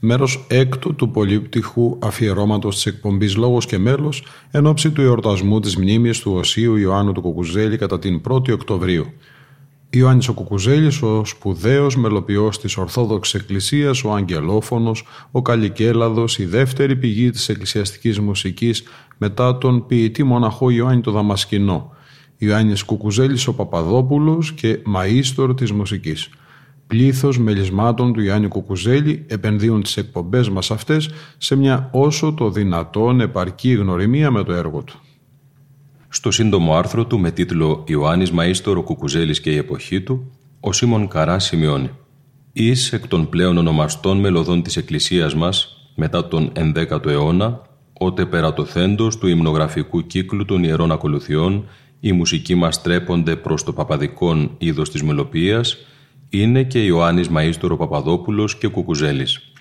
μέρος έκτου του πολύπτυχου αφιερώματος της εκπομπής «Λόγος και μέλος» εν ώψη του εορτασμού της μνήμης του Οσίου Ιωάννου του Κουκουζέλη κατά την 1η Οκτωβρίου. Ιωάννης ο Κουκουζέλης, ο σπουδαίος μελοποιός της Ορθόδοξης Εκκλησίας, ο Αγγελόφωνος, ο Καλικέλαδος, η δεύτερη πηγή της εκκλησιαστικής μουσικής μετά τον ποιητή μοναχό Ιωάννη το Δαμασκηνό, Ιωάννης Κουκουζέλης ο Παπαδόπουλος και μαΐστορ της μουσικής. Πλήθος μελισμάτων του Ιωάννη Κουκουζέλη επενδύουν τις εκπομπές μας αυτές σε μια όσο το δυνατόν επαρκή γνωριμία με το έργο του. Στο σύντομο άρθρο του με τίτλο «Ιωάννης Μαΐστορο Κουκουζέλης και η εποχή του», ο Σίμων Καρά σημειώνει «Εις εκ των πλέον ονομαστών μελωδών της Εκκλησίας μας, μετά τον 11ο αιώνα, ότε περατοθέντος του υμνογραφικού κύκλου των Ιερών Ακολουθιών, οι μουσικοί μας τρέπονται προς το παπαδικόν είδος της μελοποιίας, είναι και Ιωάννης Μαΐστορο Παπαδόπουλος και Κουκουζέλης.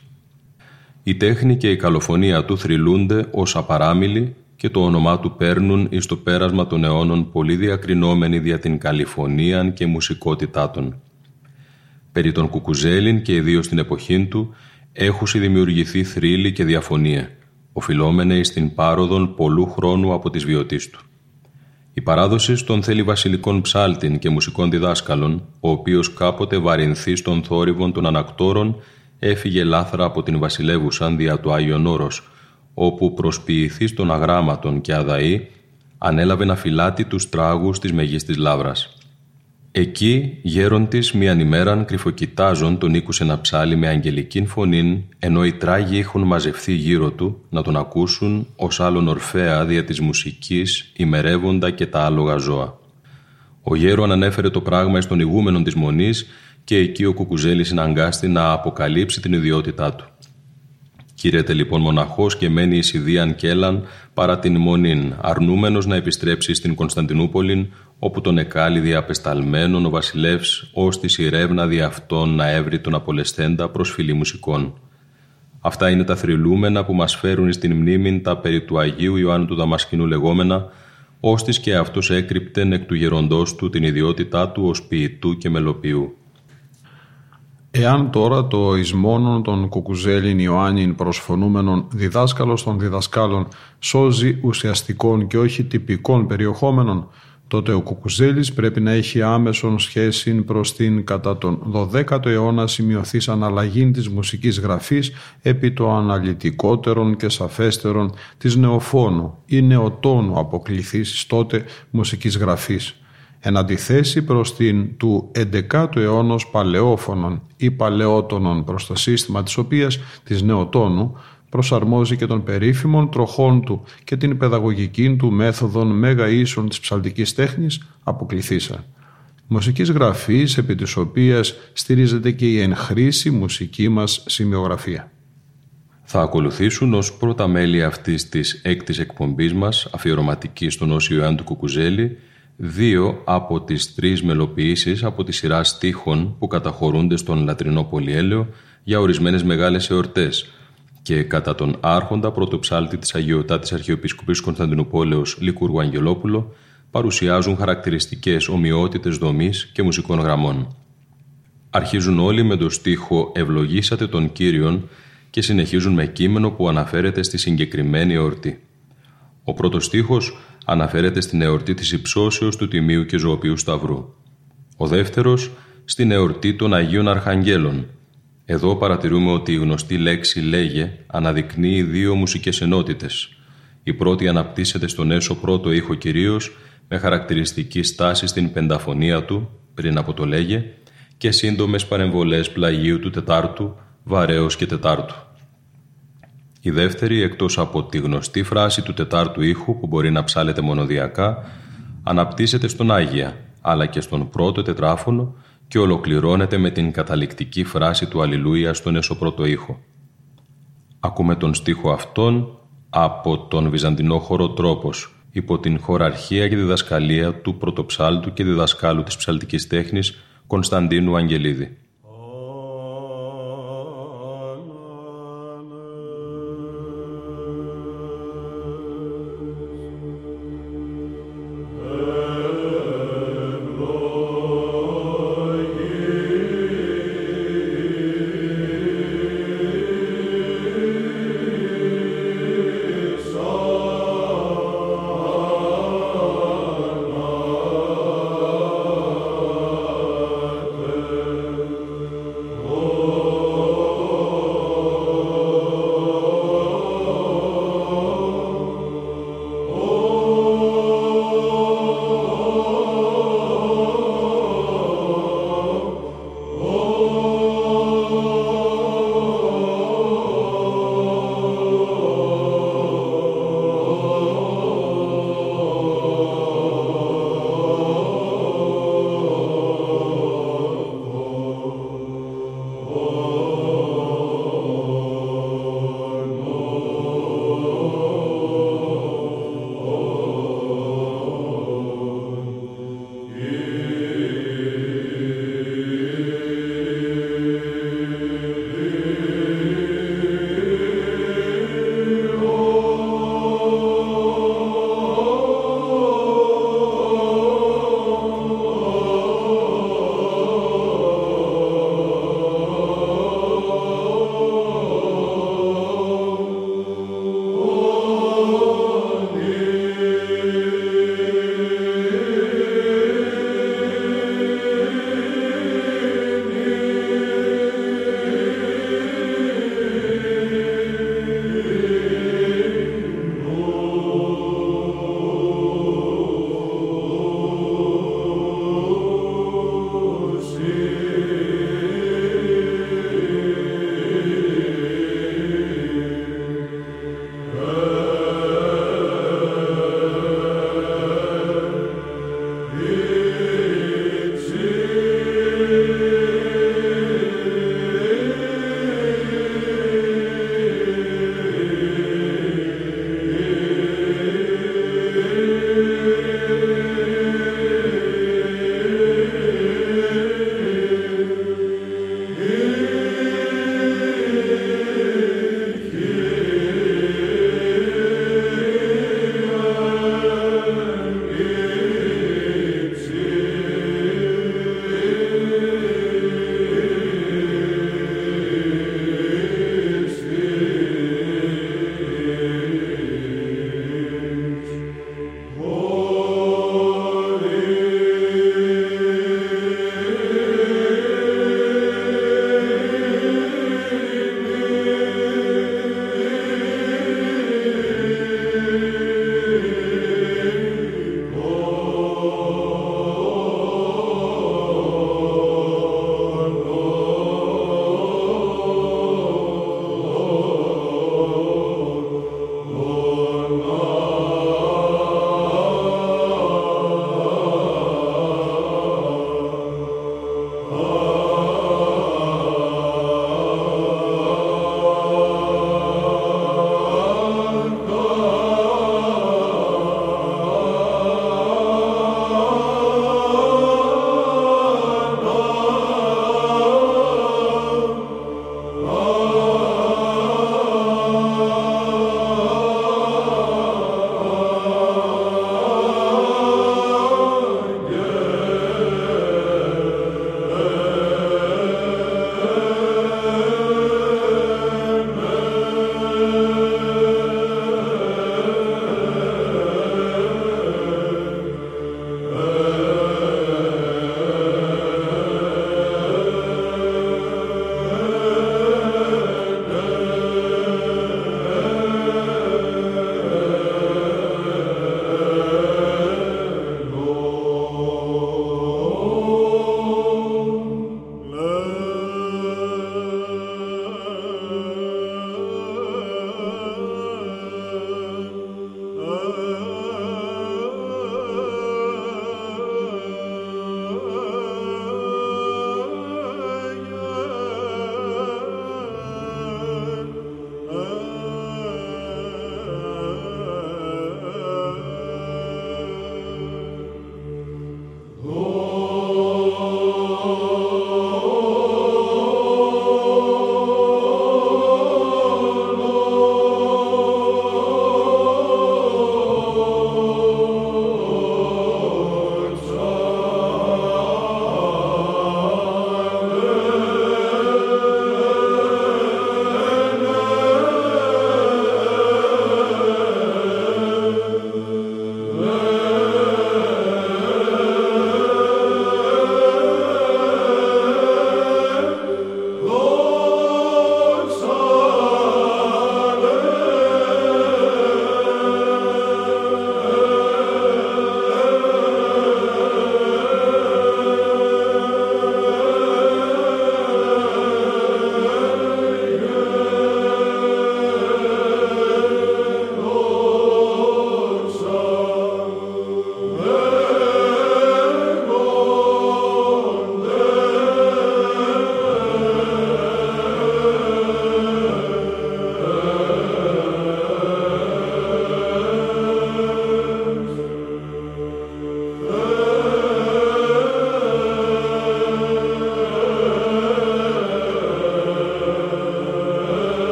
Η τέχνη και η καλοφωνία του θρυλούνται ως απαράμιλοι και το όνομά του παίρνουν εις το πέρασμα των αιώνων πολύ διακρινόμενοι δια την καλυφωνίαν και μουσικότητά των. Περί των Κουκουζέλιν και ιδίως στην εποχή του έχουσι δημιουργηθεί θρύλη και διαφωνία, οφειλόμενε εις την πάροδον πολλού χρόνου από τις βιωτής του. Η παράδοση των θέλει βασιλικών ψάλτην και μουσικών διδάσκαλων, ο οποίος κάποτε βαρυνθεί στον θόρυβον των ανακτόρων, έφυγε λάθρα από την βασιλεύουσαν δια του Άγιον Όρος, όπου προσποιηθεί των αγράμματων και αδαή, ανέλαβε να φυλάτει τους τράγους της Μεγίστης Λάβρας. Εκεί, γέροντης μίαν ημέραν κρυφοκοιτάζον τον ήκουσε να ψάλει με αγγελικήν φωνήν, ενώ οι τράγοι έχουν μαζευθεί γύρω του να τον ακούσουν ως άλλον ορφέα δια της μουσικής, ημερεύοντα και τα άλογα ζώα. Ο γέρον ανέφερε το πράγμα στον ηγούμενον της μονής και εκεί ο Κουκουζέλης συναγκάστη να αποκαλύψει την ιδιότητά του. Κήρεται λοιπόν μοναχός και μένει εις ιδίαν κέλαν παρά την μονήν, αρνούμενος να επιστρέψει στην Κωνσταντινούπολη, όπου τον εκάλει διαπεσταλμένον ο βασιλεύς, ως της σειρεύνα δι' αυτόν να έβρει τον απολεσθέντα προς φιλή μουσικών. Αυτά είναι τα θρυλούμενα που μας φέρουν στην μνήμη τα περί του Αγίου Ιωάννου του Δαμασκηνού λεγόμενα, ώστις και αυτός έκρυπτεν εκ του γεροντός του την ιδιότητά του ως ποιητού και μελοποιού. Εάν τώρα το εις μόνον των κουκουζέλιν Ιωάννην προσφωνούμενων διδάσκαλος των διδασκάλων σώζει ουσιαστικών και όχι τυπικών περιεχόμενων, τότε ο Κουκουζέλης πρέπει να έχει άμεσον σχέση προς την κατά τον 12ο αιώνα σημειωθής αναλλαγή της μουσικής γραφής επί το αναλυτικότερον και σαφέστερον της νεοφώνου ή νεοτόνου αποκληθής τότε μουσικής γραφής εν αντιθέσει προς την του 11ου αιώνος παλαιόφωνων ή παλαιότονων προς το σύστημα της οποίας της νεοτόνου προσαρμόζει και των περίφημων τροχών του και την παιδαγωγική του μέθοδον μέγα ίσων της ψαλτικής τέχνης αποκληθήσα. Μουσικής γραφής επί της οποίας στηρίζεται και η εν χρήση μουσική μας σημειογραφία. Θα ακολουθήσουν ως πρώτα μέλη αυτής της έκτης εκπομπής μας αφιερωματική στον Όσιο Ιωάννη του Κουκουζέλη δύο από τις τρεις μελοποιήσεις από τη σειρά στίχων που καταχωρούνται στον λατρινό πολυέλαιο για ορισμένες μεγάλες εορτές και κατά τον άρχοντα πρωτοψάλτη της Αγιωτάτης Αρχιεπισκοπής Κωνσταντινούπολεως Λικούργου Αγγελόπουλο παρουσιάζουν χαρακτηριστικές ομοιότητες δομής και μουσικών γραμμών. Αρχίζουν όλοι με το στίχο «Ευλογήσατε τον Κύριον» και συνεχίζουν με κείμενο που αναφέρεται στη συγκεκριμένη εορτή. Ο πρώτος στίχος αναφέρεται στην εορτή της υψώσεως του Τιμίου και Ζωοποιού Σταυρού. Ο δεύτερος στην εορτή των Αγίων Αρχαγγέλων, Εδώ παρατηρούμε ότι η γνωστή λέξη «λέγε» αναδεικνύει δύο μουσικές ενότητες. Η πρώτη αναπτύσσεται στον έσω πρώτο ήχο κυρίως με χαρακτηριστική στάση στην πενταφωνία του, πριν από το «λέγε», και σύντομες παρεμβολές πλαγίου του τετάρτου, βαρέως και τετάρτου. Η δεύτερη, εκτός από τη γνωστή φράση του τετάρτου ήχου που μπορεί να ψάλεται μονοδιακά, αναπτύσσεται στον Άγια, αλλά και στον πρώτο τετράφωνο και ολοκληρώνεται με την καταληκτική φράση του Αλληλούια στον εσωπρότο ήχο. Ακούμε τον στίχο αυτόν από τον βυζαντινό χώρο τρόπος, υπό την χωραρχία και διδασκαλία του πρωτοψάλτου και διδασκάλου της ψαλτικής τέχνης Κωνσταντίνου Αγγελίδη.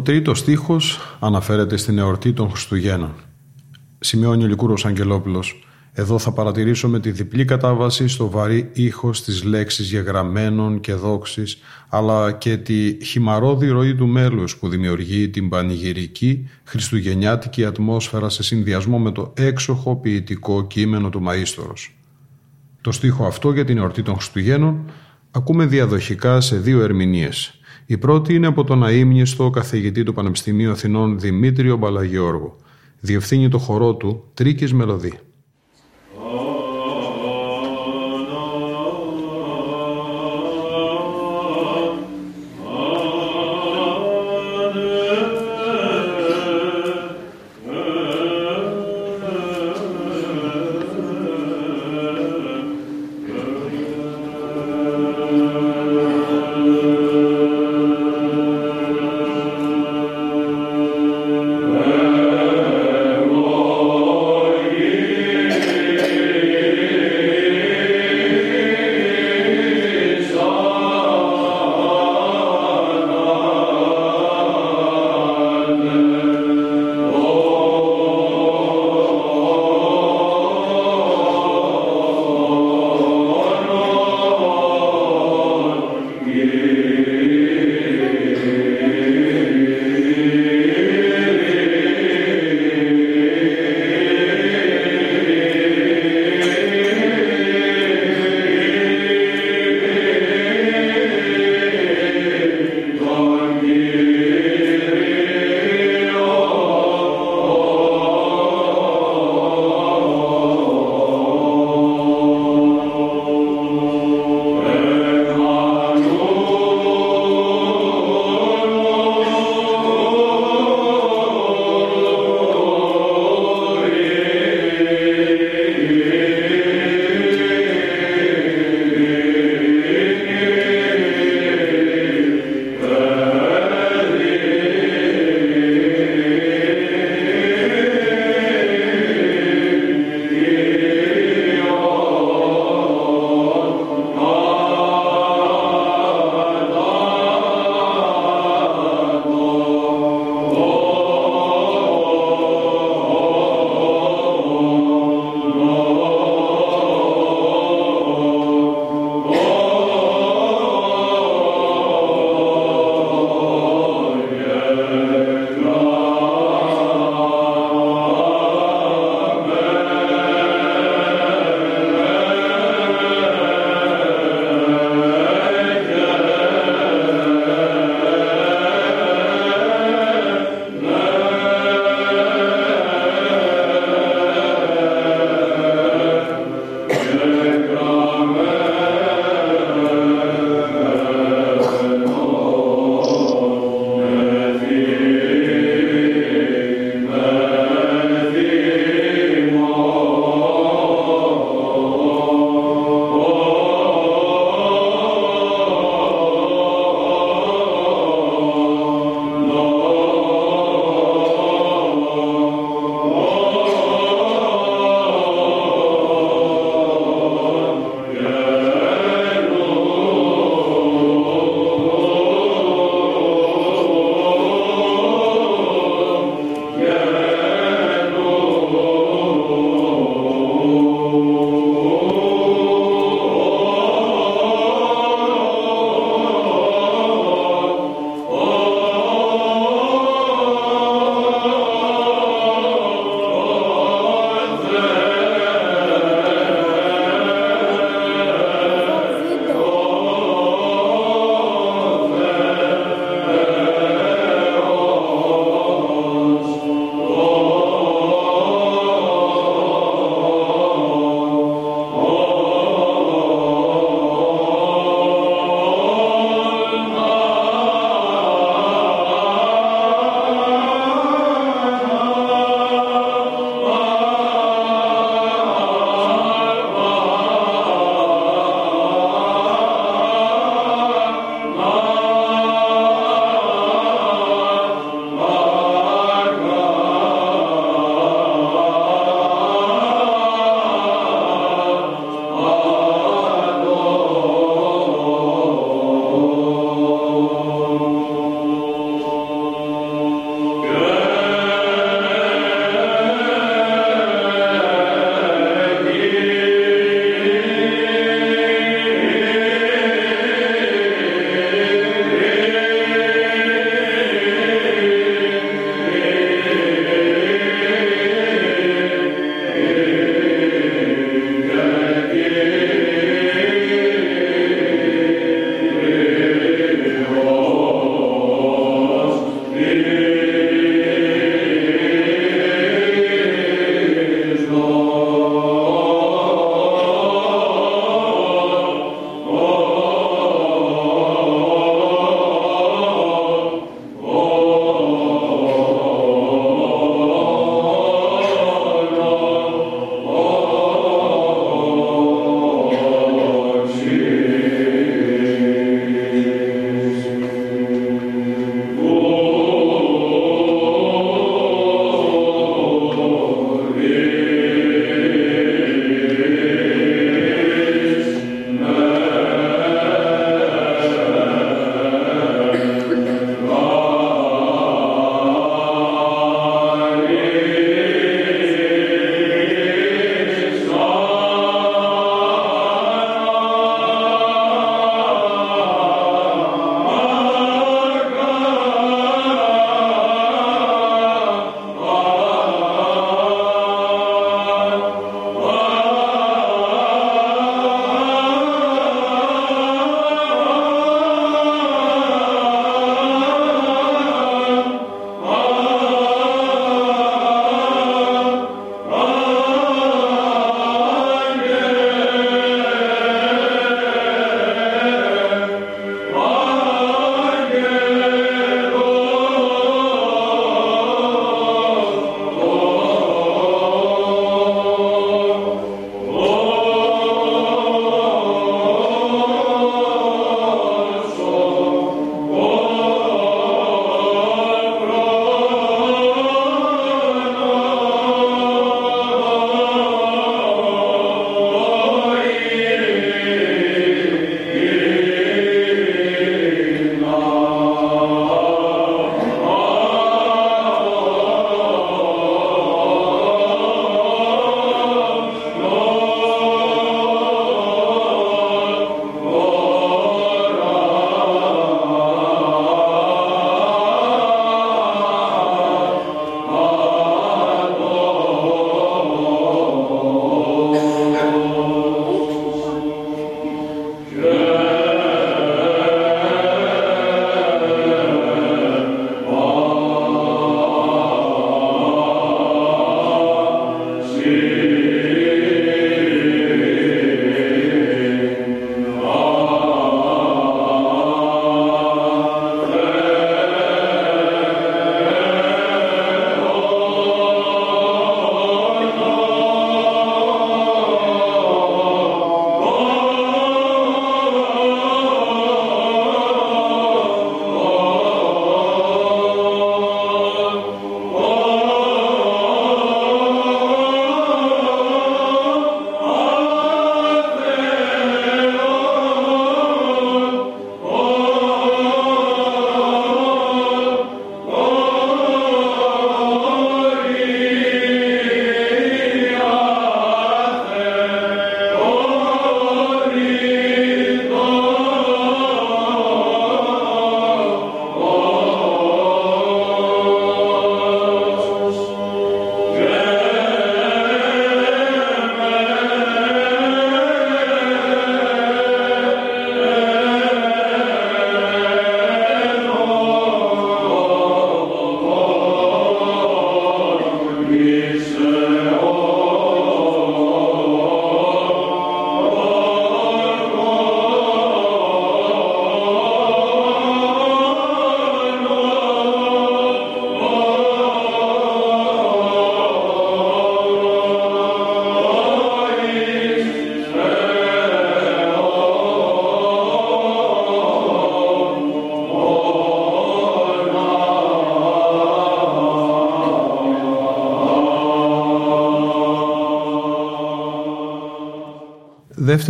Ο τρίτος στίχος αναφέρεται στην εορτή των Χριστουγέννων. Σημειώνει ο Λικούρος Αγγελόπουλος εδώ θα παρατηρήσουμε τη διπλή κατάβαση στο βαρύ ήχος της λέξης γεγραμμένων και δόξης, αλλά και τη χυμαρόδη ροή του μέλους που δημιουργεί την πανηγυρική χριστουγεννιάτικη ατμόσφαιρα σε συνδυασμό με το έξοχο ποιητικό κείμενο του Μαΐστορος. Το στίχο αυτό για την εορτή των Χριστουγέννων ακούμε διαδοχικά σε δύο ερμηνείες. Η πρώτη είναι από τον αείμνηστο καθηγητή του Πανεπιστημίου Αθηνών Δημήτριο Μπαλαγιώργου. Διευθύνει το χορό του Τρίκης Μελωδή.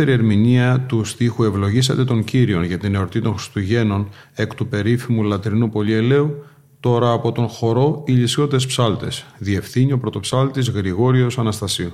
Δεύτερη ερμηνεία του στίχου «Ευλογήσατε τον Κύριον» για την εορτή των Χριστουγέννων εκ του περίφημου λατρινού πολυελαίου, τώρα από τον χορό «Ηλισιώτες ψάλτες», διευθύνει ο πρωτοψάλτης Γρηγόριος Αναστασίου.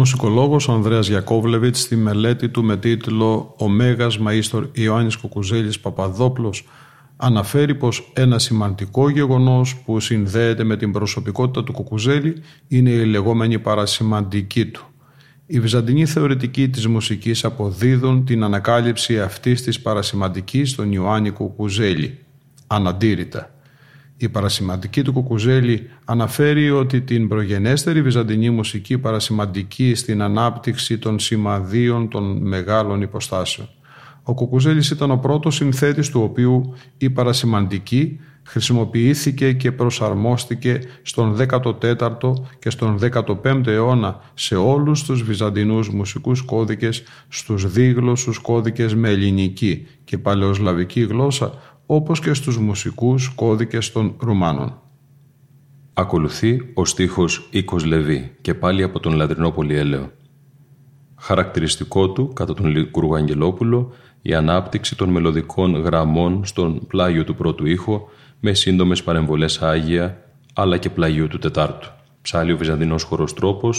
Ο μουσικολόγος Ανδρέας Γιακόβλεβιτς στη μελέτη του με τίτλο «Ο Μέγας Μαΐστορ Ιωάννης Κουκουζέλης Παπαδόπλος» αναφέρει πως ένα σημαντικό γεγονός που συνδέεται με την προσωπικότητα του Κουκουζέλη είναι η λεγόμενη παρασημαντική του. Οι βυζαντινοί θεωρητικοί της μουσικής αποδίδουν την ανακάλυψη αυτής της παρασημαντικής στον Ιωάννη Κουκουζέλη, αναντήρητα. Η παρασημαντική του Κουκουζέλη αναφέρει ότι την προγενέστερη βυζαντινή μουσική παρασημαντική στην ανάπτυξη των σημαδίων των μεγάλων υποστάσεων. Ο Κουκουζέλης ήταν ο πρώτος συνθέτης του οποίου η παρασημαντική χρησιμοποιήθηκε και προσαρμόστηκε στον 14ο και στον 15ο αιώνα σε όλους τους βυζαντινούς μουσικούς κώδικες, στους δίγλωσσους κώδικες με ελληνική και παλαιοσλαβική γλώσσα, όπως και στους μουσικούς κώδικες των Ρουμάνων. Ακολουθεί ο στίχος «Οίκος Λεβί» και πάλι από τον Λατρινό Πολυέλαιο. Χαρακτηριστικό του, κατά τον Λικούργο Αγγελόπουλο, η ανάπτυξη των μελωδικών γραμμών στον πλάγιο του πρώτου ήχο με σύντομες παρεμβολές Άγια αλλά και πλαγίου του Τετάρτου. Ψάλλει ο Βυζαντινός χωροστρόπο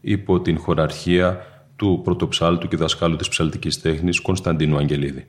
υπό την χωραρχία του πρωτοψάλτου και δασκάλου της ψαλτικής τέχνης Κωνσταντίνου Αγγελίδη.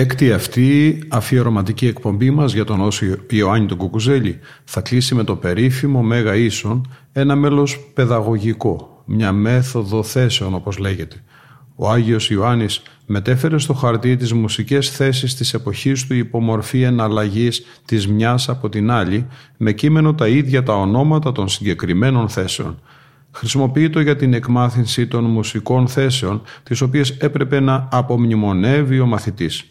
Έκτη αυτή αφιερωματική εκπομπή μας για τον Όσιο Ιωάννη τον Κουκουζέλη θα κλείσει με το περίφημο Μέγα Ίσον, ένα μέλος παιδαγωγικό, μια μέθοδο θέσεων όπως λέγεται. Ο Άγιος Ιωάννης μετέφερε στο χαρτί τις μουσικές θέσεις της εποχής του υπομορφή εναλλαγής της μιας από την άλλη με κείμενο τα ίδια τα ονόματα των συγκεκριμένων θέσεων. Χρησιμοποιείται για την εκμάθηση των μουσικών θέσεων τις οποίες έπρεπε να απομνημονεύει ο μαθητής.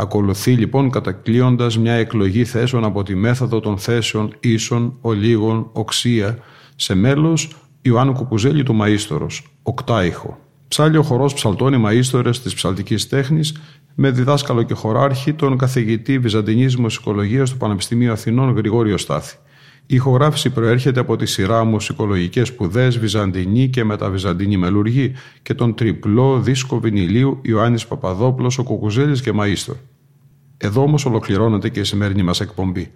Ακολουθεί λοιπόν κατακλείοντας μια εκλογή θέσεων από τη μέθοδο των θέσεων ίσων, ολίγων, οξία σε μέλος Ιωάννου Κουκουζέλη του Μαΐστορος, οκτάιχο. Ψάλλει ο χορός ψαλτώνει μαΐστορες της ψαλτικής τέχνης με διδάσκαλο και χωράρχη τον καθηγητή Βυζαντινής Μουσικολογίας του Πανεπιστημίου Αθηνών Γρηγόριο Στάθη. Η ηχογράφηση προέρχεται από τη σειρά μουσικολογικέ σπουδές Βυζαντινή και μεταβυζαντινή μελουργή και τον τριπλό δίσκο βινιλίου Ιωάννης Παπαδόπουλος, ο Κουκουζέλης και Μαΐστορ. Εδώ όμως ολοκληρώνεται και η σημερινή μας εκπομπή.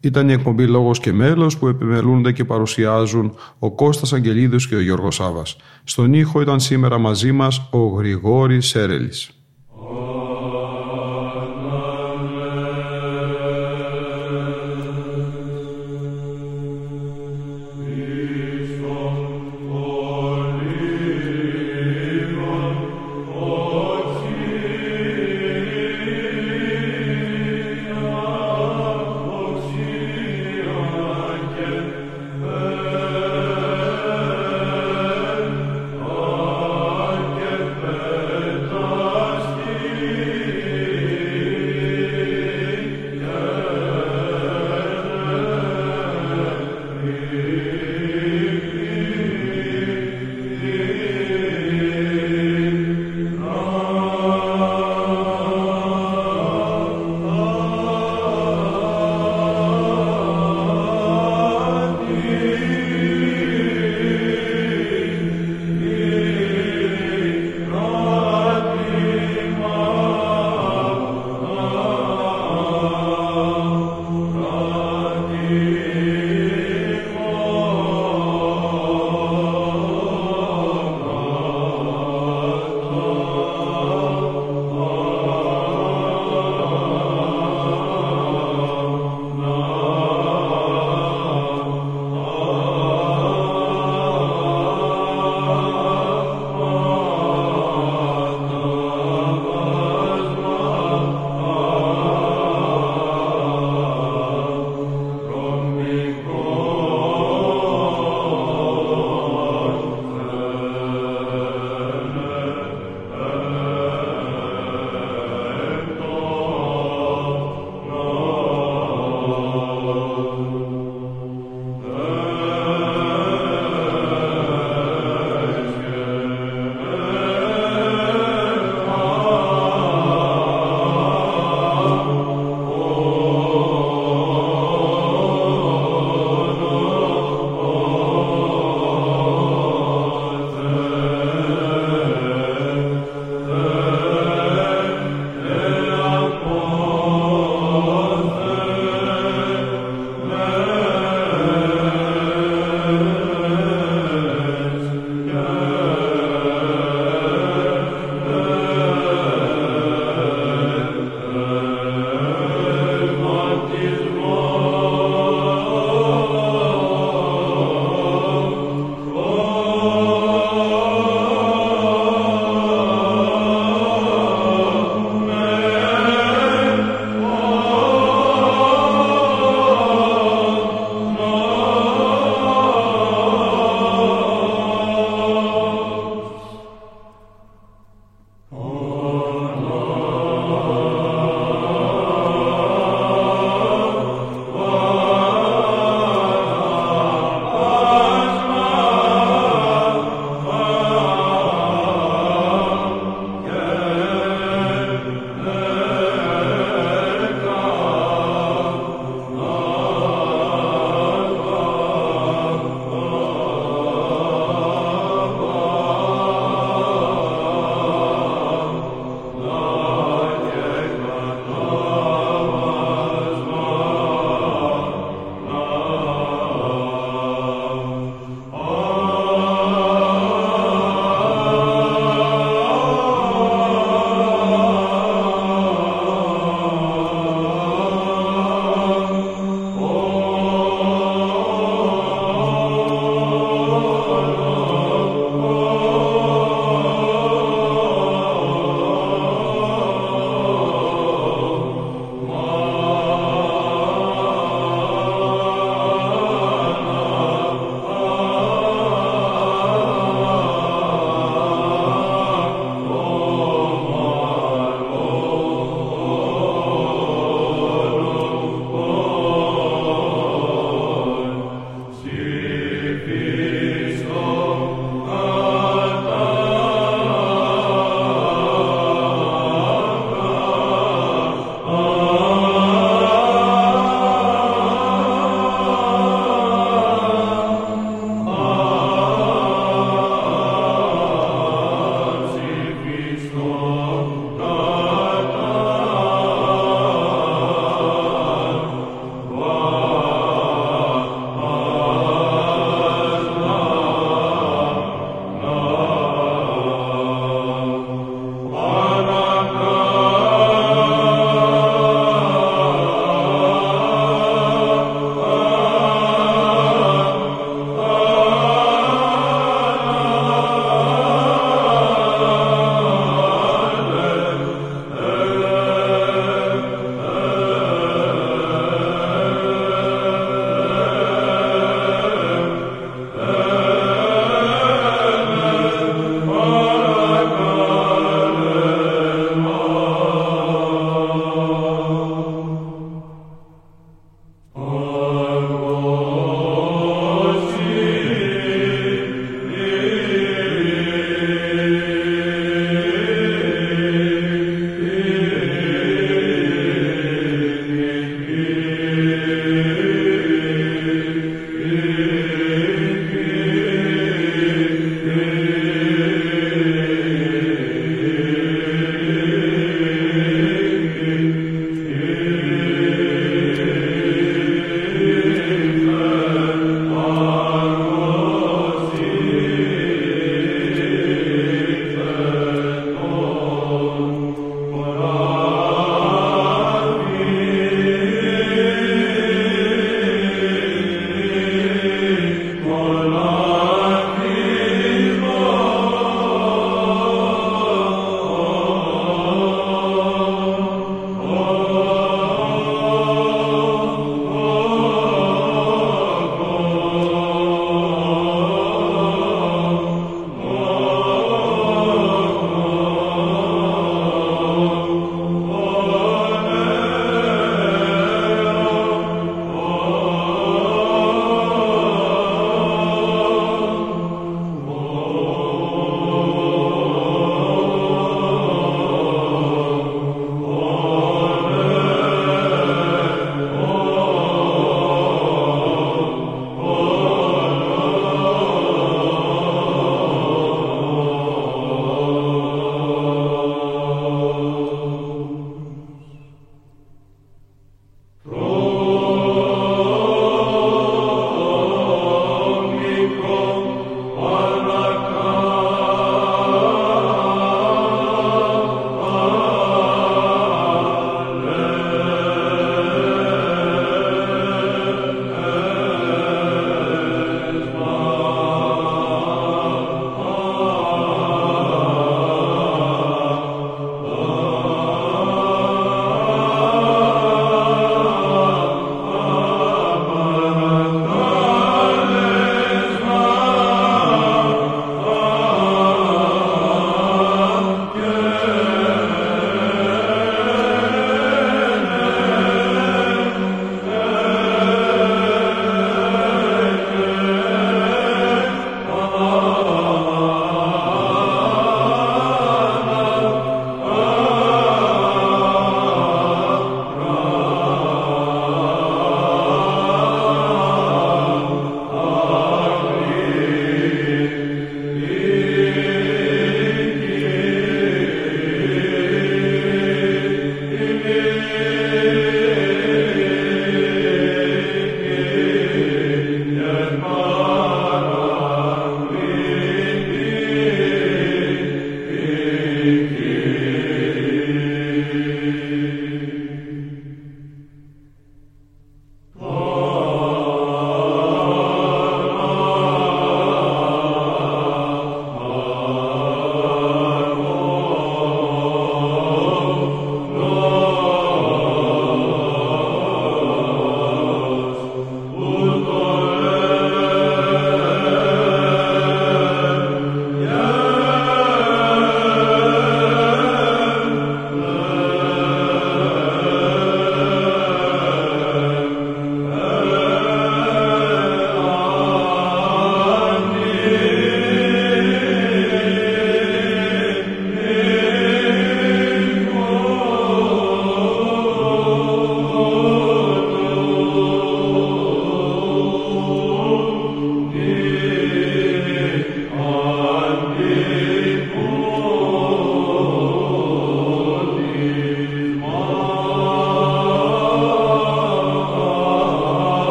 Ήταν η εκπομπή Λόγος και Μέλος που επιμελούνται και παρουσιάζουν ο Κώστας Αγγελίδος και ο Γιώργος Σάβας. Στον ήχο ήταν σήμερα μαζί μας ο Γρηγόρης Σέρελης.